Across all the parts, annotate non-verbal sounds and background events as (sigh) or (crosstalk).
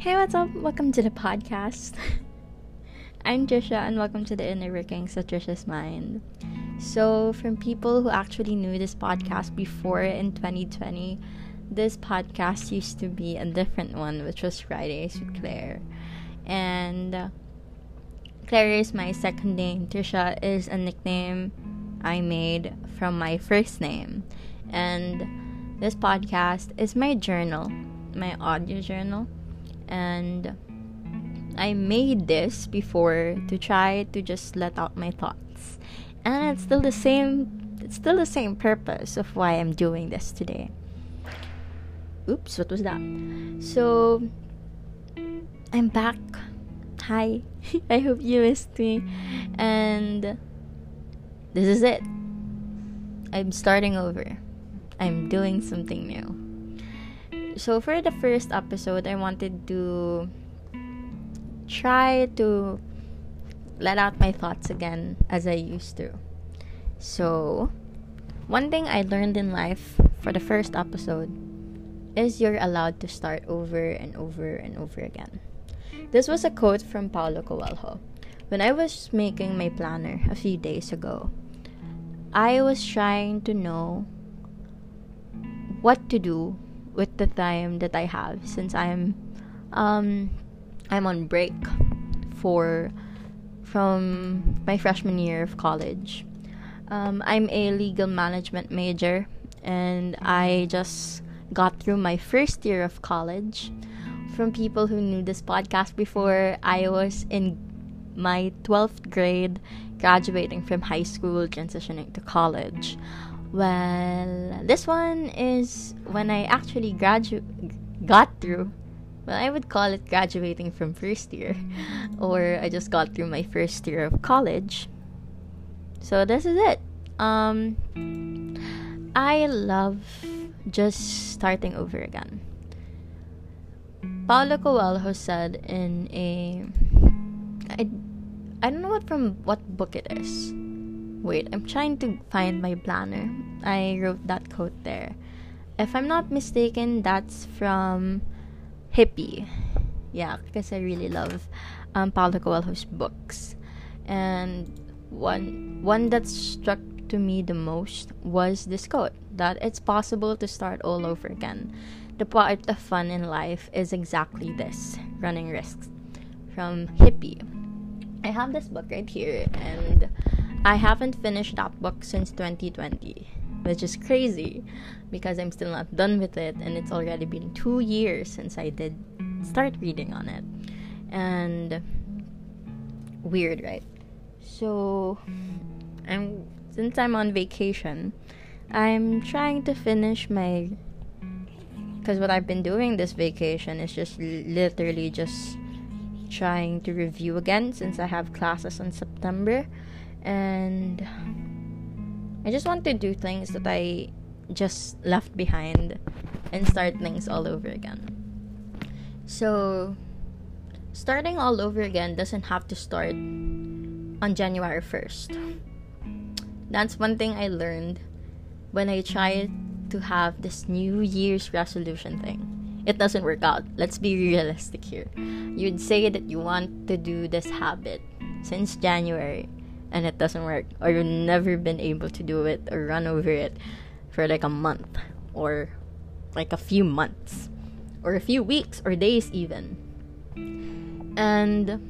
Hey, what's up? Welcome to the podcast. (laughs) I'm Trisha, and welcome to the Inner Workings of Trisha's Mind. So, from people who actually knew this podcast before in 2020, this podcast used to be a different one, which was Fridays with Claire. And uh, Claire is my second name. Trisha is a nickname I made from my first name. And this podcast is my journal, my audio journal and I made this before to try to just let out my thoughts. And it's still the same it's still the same purpose of why I'm doing this today. Oops, what was that? So I'm back. Hi. (laughs) I hope you missed me. And this is it. I'm starting over. I'm doing something new so for the first episode, I wanted to try to let out my thoughts again as I used to. So, one thing I learned in life for the first episode is you're allowed to start over and over and over again. This was a quote from Paulo Coelho. When I was making my planner a few days ago, I was trying to know what to do with the time that I have since I'm um I'm on break for from my freshman year of college. Um, I'm a legal management major and I just got through my first year of college. From people who knew this podcast before, I was in my 12th grade, graduating from high school, transitioning to college. Well, this one is when I actually gradu- got through. Well, I would call it graduating from first year, (laughs) or I just got through my first year of college. So this is it. Um, I love just starting over again. Paulo Coelho said in a I, I don't know what from what book it is Wait, I'm trying to find my planner. I wrote that quote there. If I'm not mistaken, that's from Hippie. Yeah, because I really love um, Paulo Coelho's books. And one one that struck to me the most was this quote that it's possible to start all over again. The part of fun in life is exactly this running risks. From Hippie. I have this book right here, and I haven't finished that book since 2020, which is crazy because I'm still not done with it, and it's already been two years since I did start reading on it. And weird, right? So, I'm since I'm on vacation, I'm trying to finish my because what I've been doing this vacation is just literally just trying to review again since I have classes in September and I just want to do things that I just left behind and start things all over again. So, starting all over again doesn't have to start on January 1st. That's one thing I learned when I tried to have this New Year's resolution thing. It doesn't work out. Let's be realistic here. You'd say that you want to do this habit since January, and it doesn't work or you've never been able to do it or run over it for like a month or like a few months or a few weeks or days even. And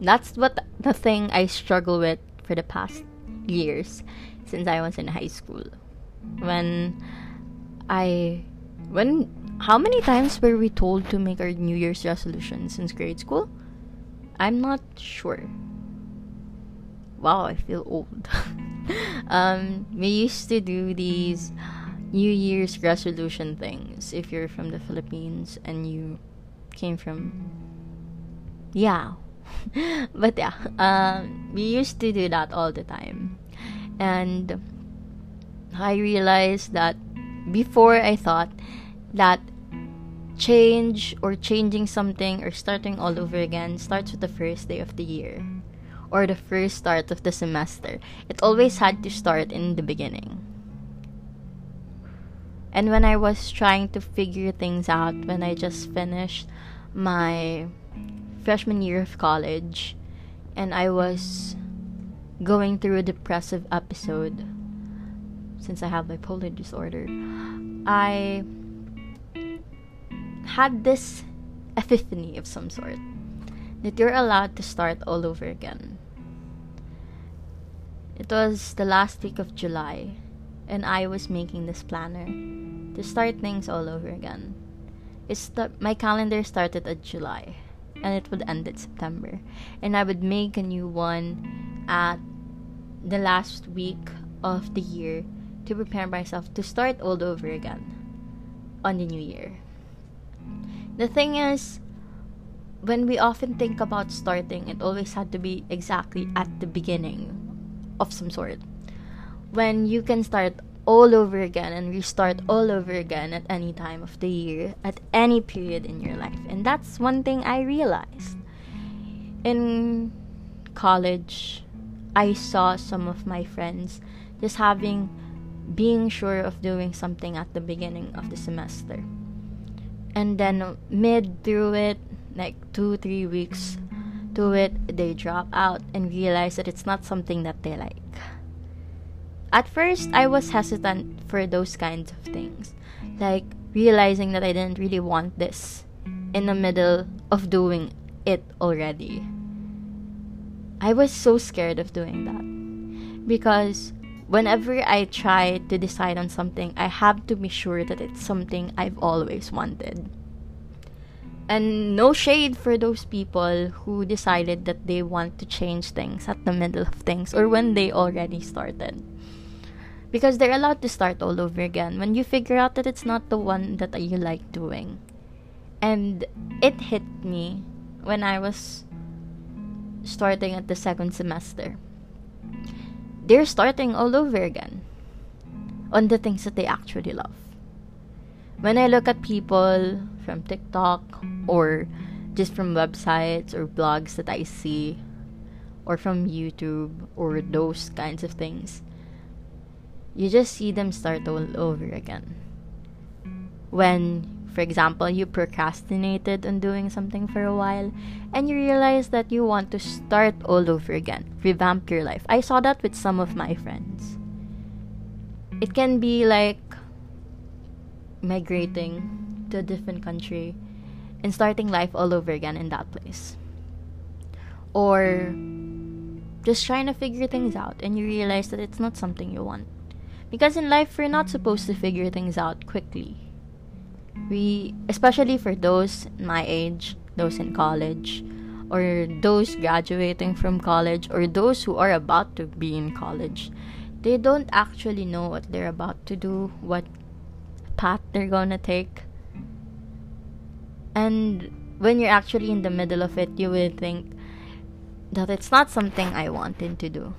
that's what the thing i struggle with for the past years since i was in high school. When i when how many times were we told to make our new year's resolution since grade school? I'm not sure wow, I feel old. (laughs) um, we used to do these New Year's resolution things if you're from the Philippines and you came from. Yeah. (laughs) but yeah, um, we used to do that all the time. And I realized that before I thought that change or changing something or starting all over again starts with the first day of the year or the first start of the semester. It always had to start in the beginning. And when I was trying to figure things out, when I just finished my freshman year of college, and I was going through a depressive episode, since I have bipolar disorder, I had this epiphany of some sort that you're allowed to start all over again. It was the last week of July, and I was making this planner to start things all over again. It's the, my calendar started at July, and it would end at September, and I would make a new one at the last week of the year to prepare myself to start all over again on the new year. The thing is, when we often think about starting, it always had to be exactly at the beginning of some sort. When you can start all over again and restart all over again at any time of the year, at any period in your life. And that's one thing I realized. In college, I saw some of my friends just having being sure of doing something at the beginning of the semester. And then mid through it, like two, three weeks to it, they drop out and realize that it's not something that they like. At first, I was hesitant for those kinds of things, like realizing that I didn't really want this in the middle of doing it already. I was so scared of doing that because whenever I try to decide on something, I have to be sure that it's something I've always wanted. And no shade for those people who decided that they want to change things at the middle of things or when they already started. Because they're allowed to start all over again when you figure out that it's not the one that you like doing. And it hit me when I was starting at the second semester they're starting all over again on the things that they actually love. When I look at people from TikTok or just from websites or blogs that I see or from YouTube or those kinds of things, you just see them start all over again. When for example, you procrastinated on doing something for a while and you realize that you want to start all over again, revamp your life. I saw that with some of my friends. It can be like migrating to a different country and starting life all over again in that place. Or just trying to figure things out and you realize that it's not something you want. Because in life, we're not supposed to figure things out quickly we especially for those my age those in college or those graduating from college or those who are about to be in college they don't actually know what they're about to do what path they're gonna take and when you're actually in the middle of it you will think that it's not something i wanted to do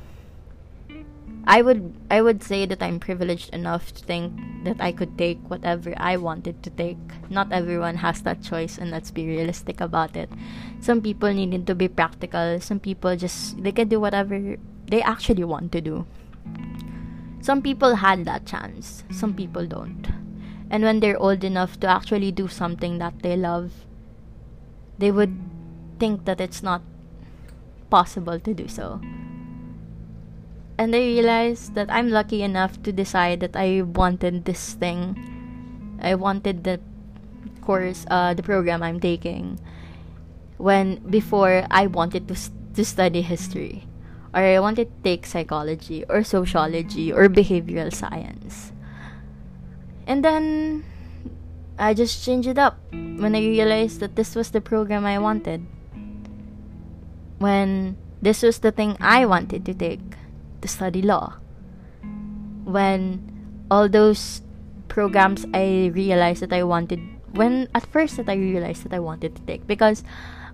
I would I would say that I'm privileged enough to think that I could take whatever I wanted to take. Not everyone has that choice and let's be realistic about it. Some people needed to be practical. Some people just they can do whatever they actually want to do. Some people had that chance. Some people don't. And when they're old enough to actually do something that they love, they would think that it's not possible to do so and I realized that I'm lucky enough to decide that I wanted this thing. I wanted the course, uh, the program I'm taking. When before I wanted to to study history, or I wanted to take psychology or sociology or behavioral science, and then I just changed it up when I realized that this was the program I wanted. When this was the thing I wanted to take to study law. When all those programs I realized that I wanted when at first that I realized that I wanted to take because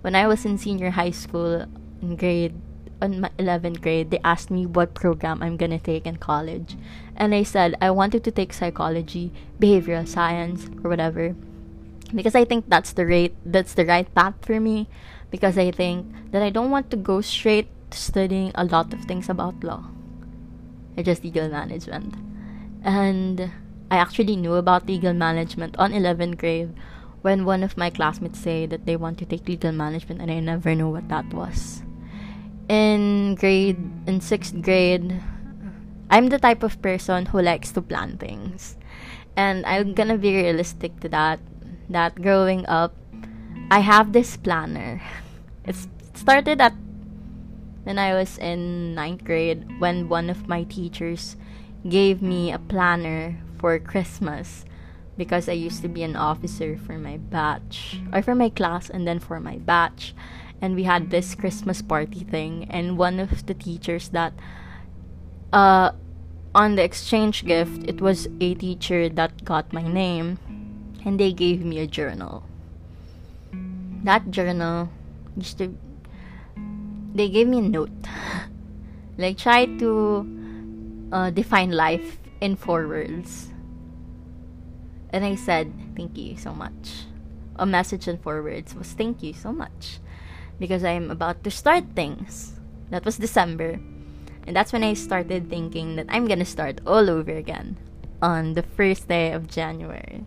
when I was in senior high school in grade on my 11th grade they asked me what program I'm to take in college and I said I wanted to take psychology, behavioral science or whatever because I think that's the right that's the right path for me because I think that I don't want to go straight to studying a lot of things about law. I just legal management. And I actually knew about legal management on 11th grade when one of my classmates say that they want to take legal management and I never knew what that was. In grade in 6th grade, I'm the type of person who likes to plan things. And I'm gonna be realistic to that. That growing up, I have this planner. (laughs) It started at when I was in ninth grade when one of my teachers gave me a planner for Christmas because I used to be an officer for my batch or for my class and then for my batch and we had this Christmas party thing and one of the teachers that uh on the exchange gift, it was a teacher that got my name and they gave me a journal. That journal used to they gave me a note. (laughs) like try to uh, define life in four words. And I said, Thank you so much. A message in four words was thank you so much. Because I'm about to start things. That was December. And that's when I started thinking that I'm gonna start all over again on the first day of January.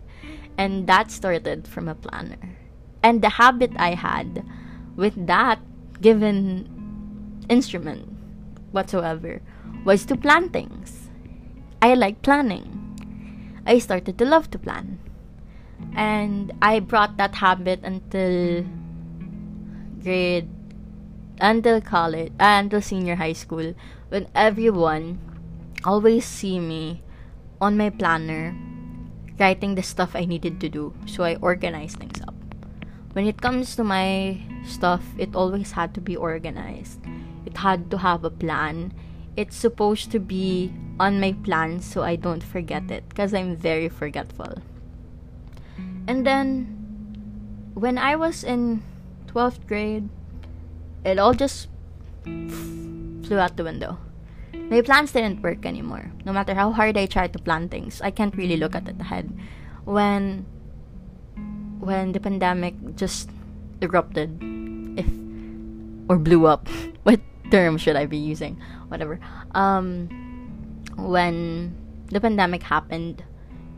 And that started from a planner. And the habit I had with that given instrument whatsoever was to plan things. I like planning. I started to love to plan. And I brought that habit until grade until college uh, until senior high school when everyone always see me on my planner writing the stuff I needed to do. So I organize things up. When it comes to my stuff, it always had to be organized. It had to have a plan. It's supposed to be on my plan so I don't forget it because I'm very forgetful. And then when I was in 12th grade, it all just flew out the window. My plans didn't work anymore. No matter how hard I tried to plan things, I can't really look at it ahead. When when the pandemic just erupted, if or blew up, (laughs) what term should I be using? Whatever. Um, when the pandemic happened,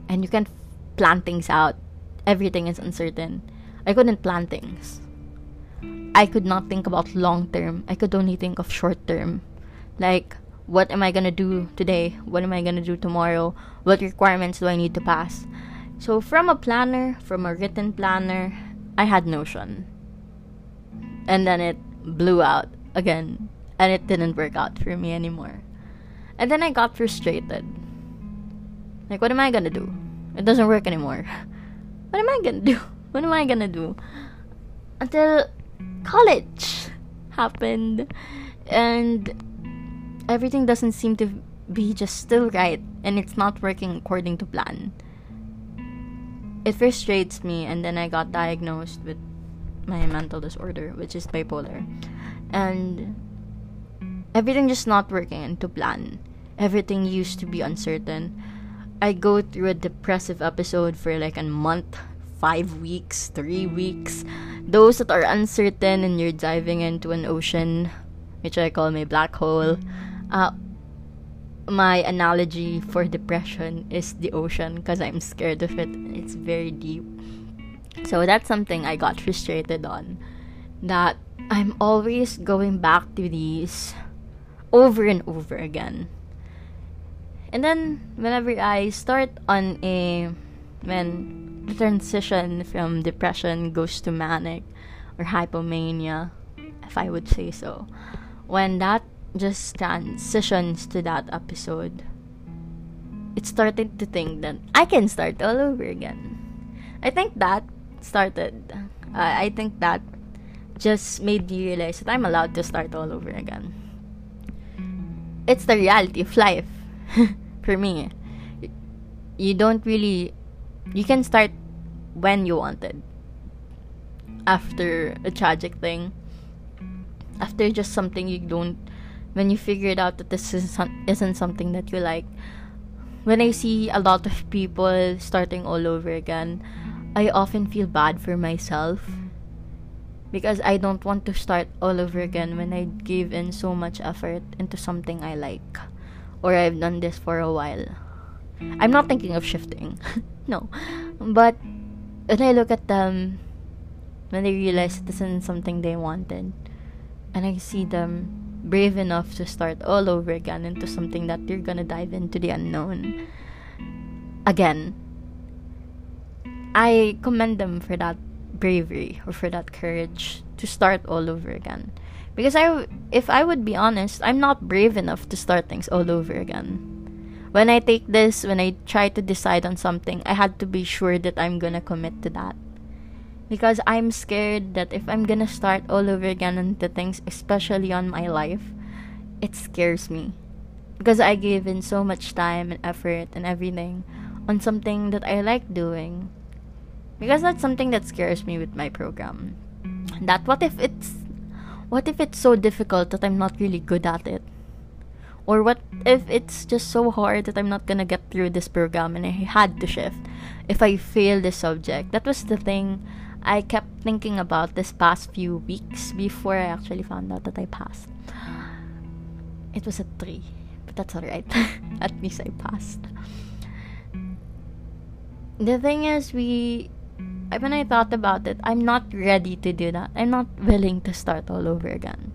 and you can't plan things out, everything is uncertain. I couldn't plan things. I could not think about long term. I could only think of short term. Like, what am I gonna do today? What am I gonna do tomorrow? What requirements do I need to pass? So, from a planner, from a written planner, I had Notion. And then it blew out again. And it didn't work out for me anymore. And then I got frustrated. Like, what am I gonna do? It doesn't work anymore. (laughs) What am I gonna do? (laughs) What am I gonna do? Until college happened and everything doesn't seem to be just still right and it's not working according to plan. It frustrates me and then I got diagnosed with my mental disorder, which is bipolar. And everything just not working into plan. Everything used to be uncertain. I go through a depressive episode for like a month, five weeks, three weeks those that are uncertain and you're diving into an ocean, which I call my black hole, uh, my analogy for depression is the ocean because I'm scared of it. It's very deep. So that's something I got frustrated on. That I'm always going back to these over and over again. And then whenever I start on a when transition from depression goes to manic or hypomania, if I would say so. When that just transitions to that episode, it started to think that I can start all over again. I think that started. Uh, I think that just made me realize that I'm allowed to start all over again. It's the reality of life (laughs) for me. You don't really you can start when you wanted after a tragic thing. After just something you don't when you figured out that this is, isn't something that you like. When i see a lot of people starting all over again i often feel bad for myself. Because i don't want to start all over again when i gave in so much effort into something i like. Or i've done this for a while I'm not thinking of shifting. (laughs) no. But when I look at them, when they realize this isn't something they wanted, and I see them brave enough to start all over again into something that they're gonna dive into the unknown again, I commend them for that bravery or for that courage to start all over again. Because I, if I would be honest, I'm not brave enough to start things all over again. When I take this, when I try to decide on something, I had to be sure that I'm gonna commit to that. Because I'm scared that if I'm gonna start all over again on the things, especially on my life, it scares me. Because I gave in so much time and effort and everything on something that I like doing. Because that's something that scares me with my program. That what if it's what if it's so difficult that I'm not really good at it? Or what if it's just so hard that I'm not gonna get through this program and I had to shift if I fail this subject? That was the thing I kept thinking about this past few weeks before I actually found out that I passed. It was a 3, but that's alright. (laughs) At least I passed. The thing is, we when I thought about it, I'm not ready to do that. I'm not willing to start all over again.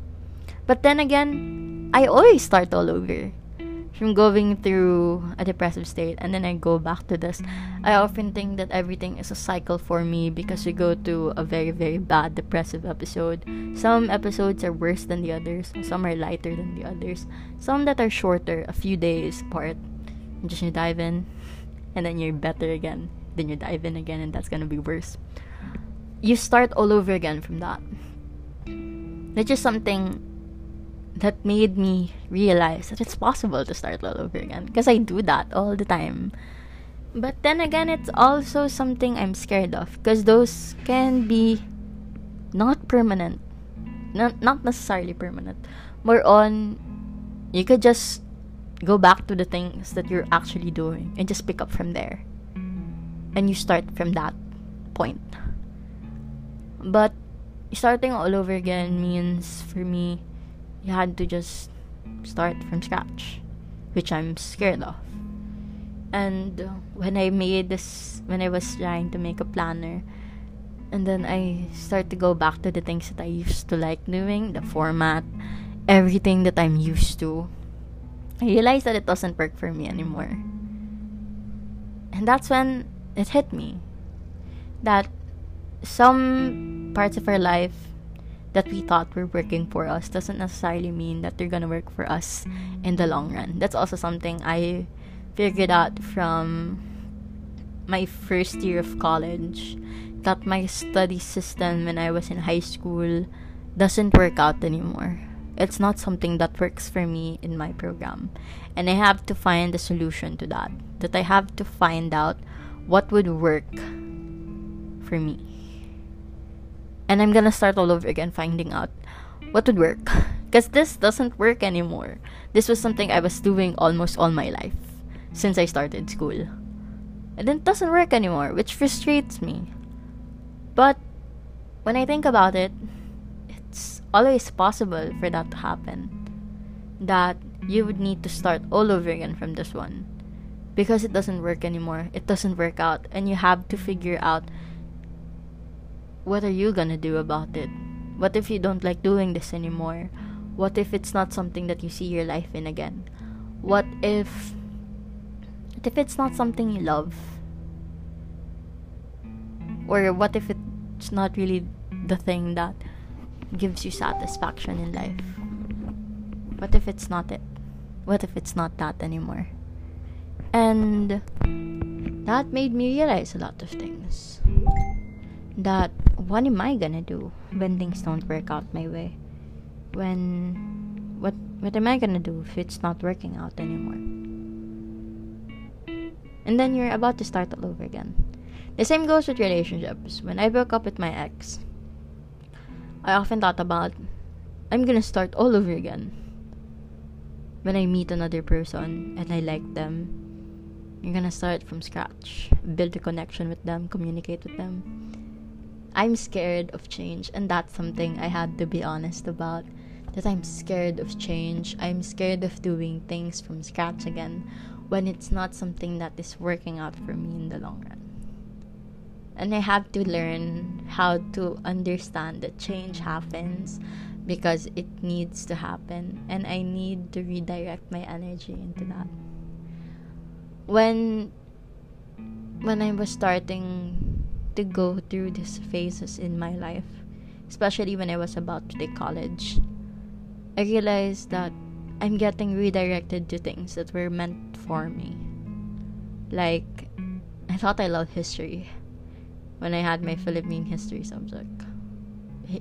But then again, I always start all over. From going through a depressive state and then I go back to this. I often think that everything is a cycle for me because we go to a very, very bad depressive episode. Some episodes are worse than the others, some are lighter than the others, some that are shorter, a few days apart. And just you dive in, and then you're better again then you dive in again and that's gonna be worse you start all over again from that that's just something that made me realize that it's possible to start all over again. Because i do that all the time. But then again it's also something i'm scared of because those can be not permanent. Not, not necessarily permanent. More on you could just go back to the things that you're actually doing and just pick up from there. And you start from that point. But starting all over again means for me, you had to just start from scratch, which I'm scared of. And when I made this, when I was trying to make a planner, and then I start to go back to the things that I used to like doing, the format, everything that I'm used to, I realized that it doesn't work for me anymore. And that's when it hit me that some parts of our life that we thought were working for us doesn't necessarily mean that they're gonna work for us in the long run. That's also something I figured out from my first year of college that my study system when I was in high school doesn't work out anymore. It's not something that works for me in my program. And I have to find a solution to that. That I have to find out what would work for me. And I'm gonna start all over again finding out what would work. (laughs) Because this doesn't work anymore. This was something I was doing almost all my life since I started school. And it doesn't work anymore, which frustrates me. But when I think about it, it's always possible for that to happen. That you would need to start all over again from this one because it doesn't work anymore. It doesn't work out, and you have to figure out what are you gonna do about it. What if you don't like doing this anymore? What if it's not something that you see your life in again? What if what if it's not something you love? Or what if it's not really the thing that gives you satisfaction in life? What if it's not it? What if it's not that anymore? And that made me realize a lot of things. That what am I gonna do when things don't work out my way? When what what am I gonna do if it's not working out anymore? And then you're about to start all over again. The same goes with relationships. When I broke up with my ex, I often thought about I'm gonna start all over again. When I meet another person and I like them you're gonna start from scratch, build a connection with them, communicate with them. I'm scared of change, and that's something I had to be honest about. That I'm scared of change. I'm scared of doing things from scratch again. when it's not something that is working out for me in the long run. And I have to learn how to understand that change happens because it needs to happen and I need to redirect my energy into that. When when I was starting to go through these phases in my life, especially when I was about to take college, I realized that I'm getting redirected to things that were meant for me. Like, I thought I loved history when I had my Philippine history subject.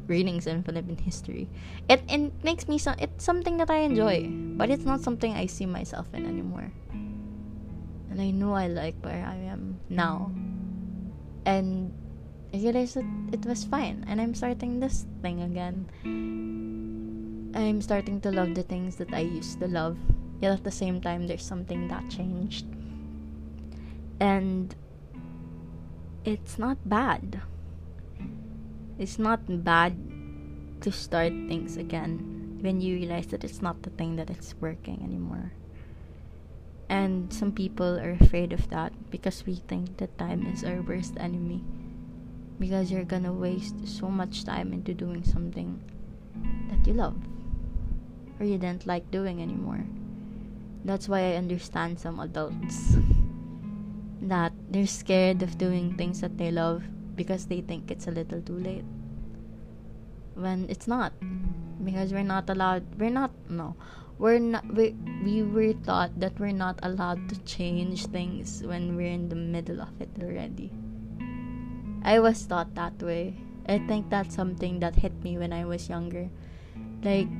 Readings in Philippine history. It, it makes me so it's something that I enjoy, but it's not something I see myself in anymore. And I know I like where I am now. And I realized that it was fine, and I'm starting this thing again. I'm starting to love the things that I used to love, yet at the same time, there's something that changed. And it's not bad. It's not bad to start things again when you realize that it's not the thing that it's working anymore. And some people are afraid of that because we think that time is our worst enemy. Because you're gonna waste so much time into doing something that you love or you don't like doing anymore. That's why I understand some adults (laughs) that they're scared of doing things that they love because they think it's a little too late. When it's not. Because we're not allowed, we're not, no, we're not we, we were taught that we're not allowed to change things when we're in the middle of it already i was taught that way i think that's something that hit me when i was younger like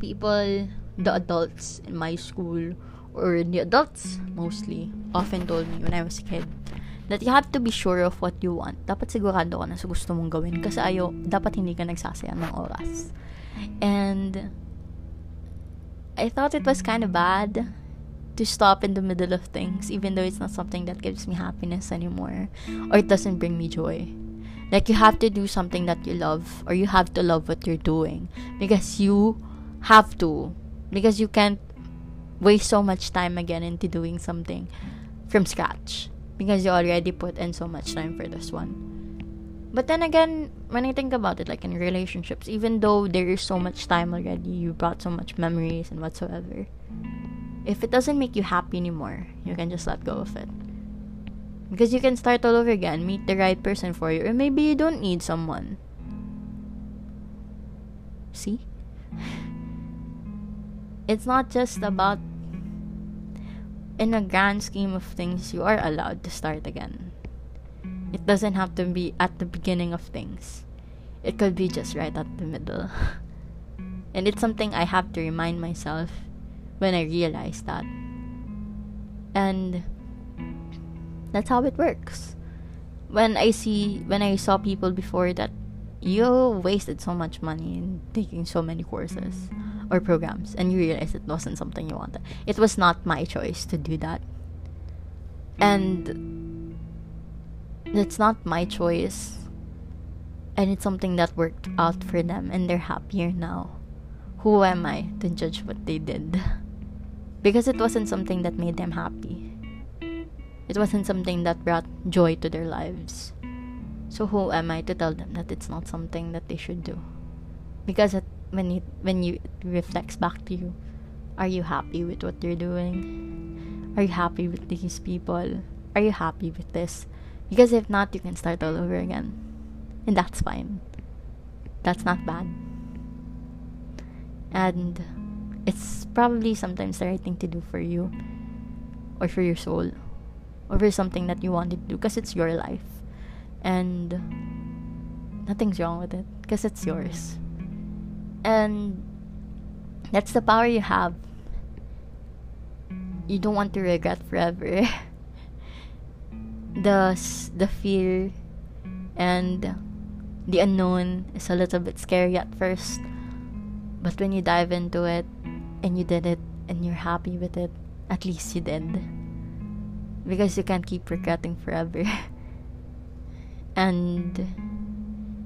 people the adults in my school or the adults mostly often told me when i was a kid that you have to be sure of what you want. Dapat sigurado ka na sa gusto mong gawin kasi ayo, dapat hindi ka nagsasayang ng oras. And I thought it was kind of bad to stop in the middle of things, even though it's not something that gives me happiness anymore or it doesn't bring me joy. Like, you have to do something that you love, or you have to love what you're doing because you have to, because you can't waste so much time again into doing something from scratch because you already put in so much time for this one. But then again, when I think about it, like in relationships, even though there is so much time already, you brought so much memories and whatsoever, if it doesn't make you happy anymore, you can just let go of it. Because you can start all over again, meet the right person for you, or maybe you don't need someone. See? (laughs) It's not just about, in a grand scheme of things, you are allowed to start again it doesn't have to be at the beginning of things. It could be just right at the middle. (laughs) and it's something I have to remind myself when I realize that. And that's how it works. When I see when I saw people before that you wasted so much money in taking so many courses or programs and you realize it wasn't something you wanted. It was not my choice to do that. And that's not my choice. And it's something that worked out for them and they're happier now. Who am I to judge what they did? Because it wasn't something that made them happy. It wasn't something that brought joy to their lives. So who am I to tell them that it's not something that they should do? Because it, when you when you reflects back to you, are you happy with what you're doing? Are you happy with these people? Are you happy with this? Because if not, you can start all over again. And that's fine. That's not bad. And it's probably sometimes the right thing to do for you or for your soul or for something that you wanted to do because it's your life. And nothing's wrong with it because it's yours. And that's the power you have. You don't want to regret forever. (laughs) the the fear and the unknown is a little bit scary at first. But when you dive into it and you did it and you're happy with it at least you did. Because you can't keep regretting forever. (laughs) And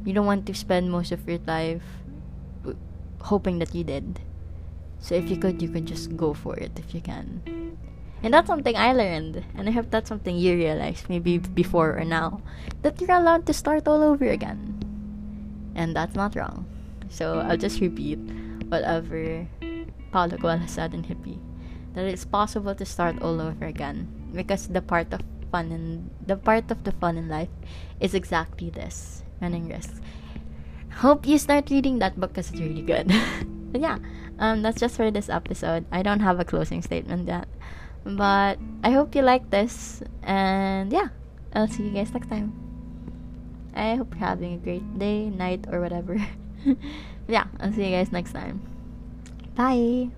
you don't want to spend most of your life hoping that you did. So if you could you could just go for it if you can And that's something I learned. And I hope that's something you realize, maybe before or now, that you're allowed to start all over again. And that's not wrong. So I'll just repeat whatever Paulo Coelho said in Hippie. That it's possible to start all over again. Because the part of fun in the part of the fun in life is exactly this. Running risks. Hope you start reading that book because it's really good. (laughs) but yeah, um, that's just for this episode. I don't have a closing statement yet. But I hope you like this. And yeah, I'll see you guys next time. I hope you're having a great day, night, or whatever. (laughs) yeah, I'll see you guys next time. Bye.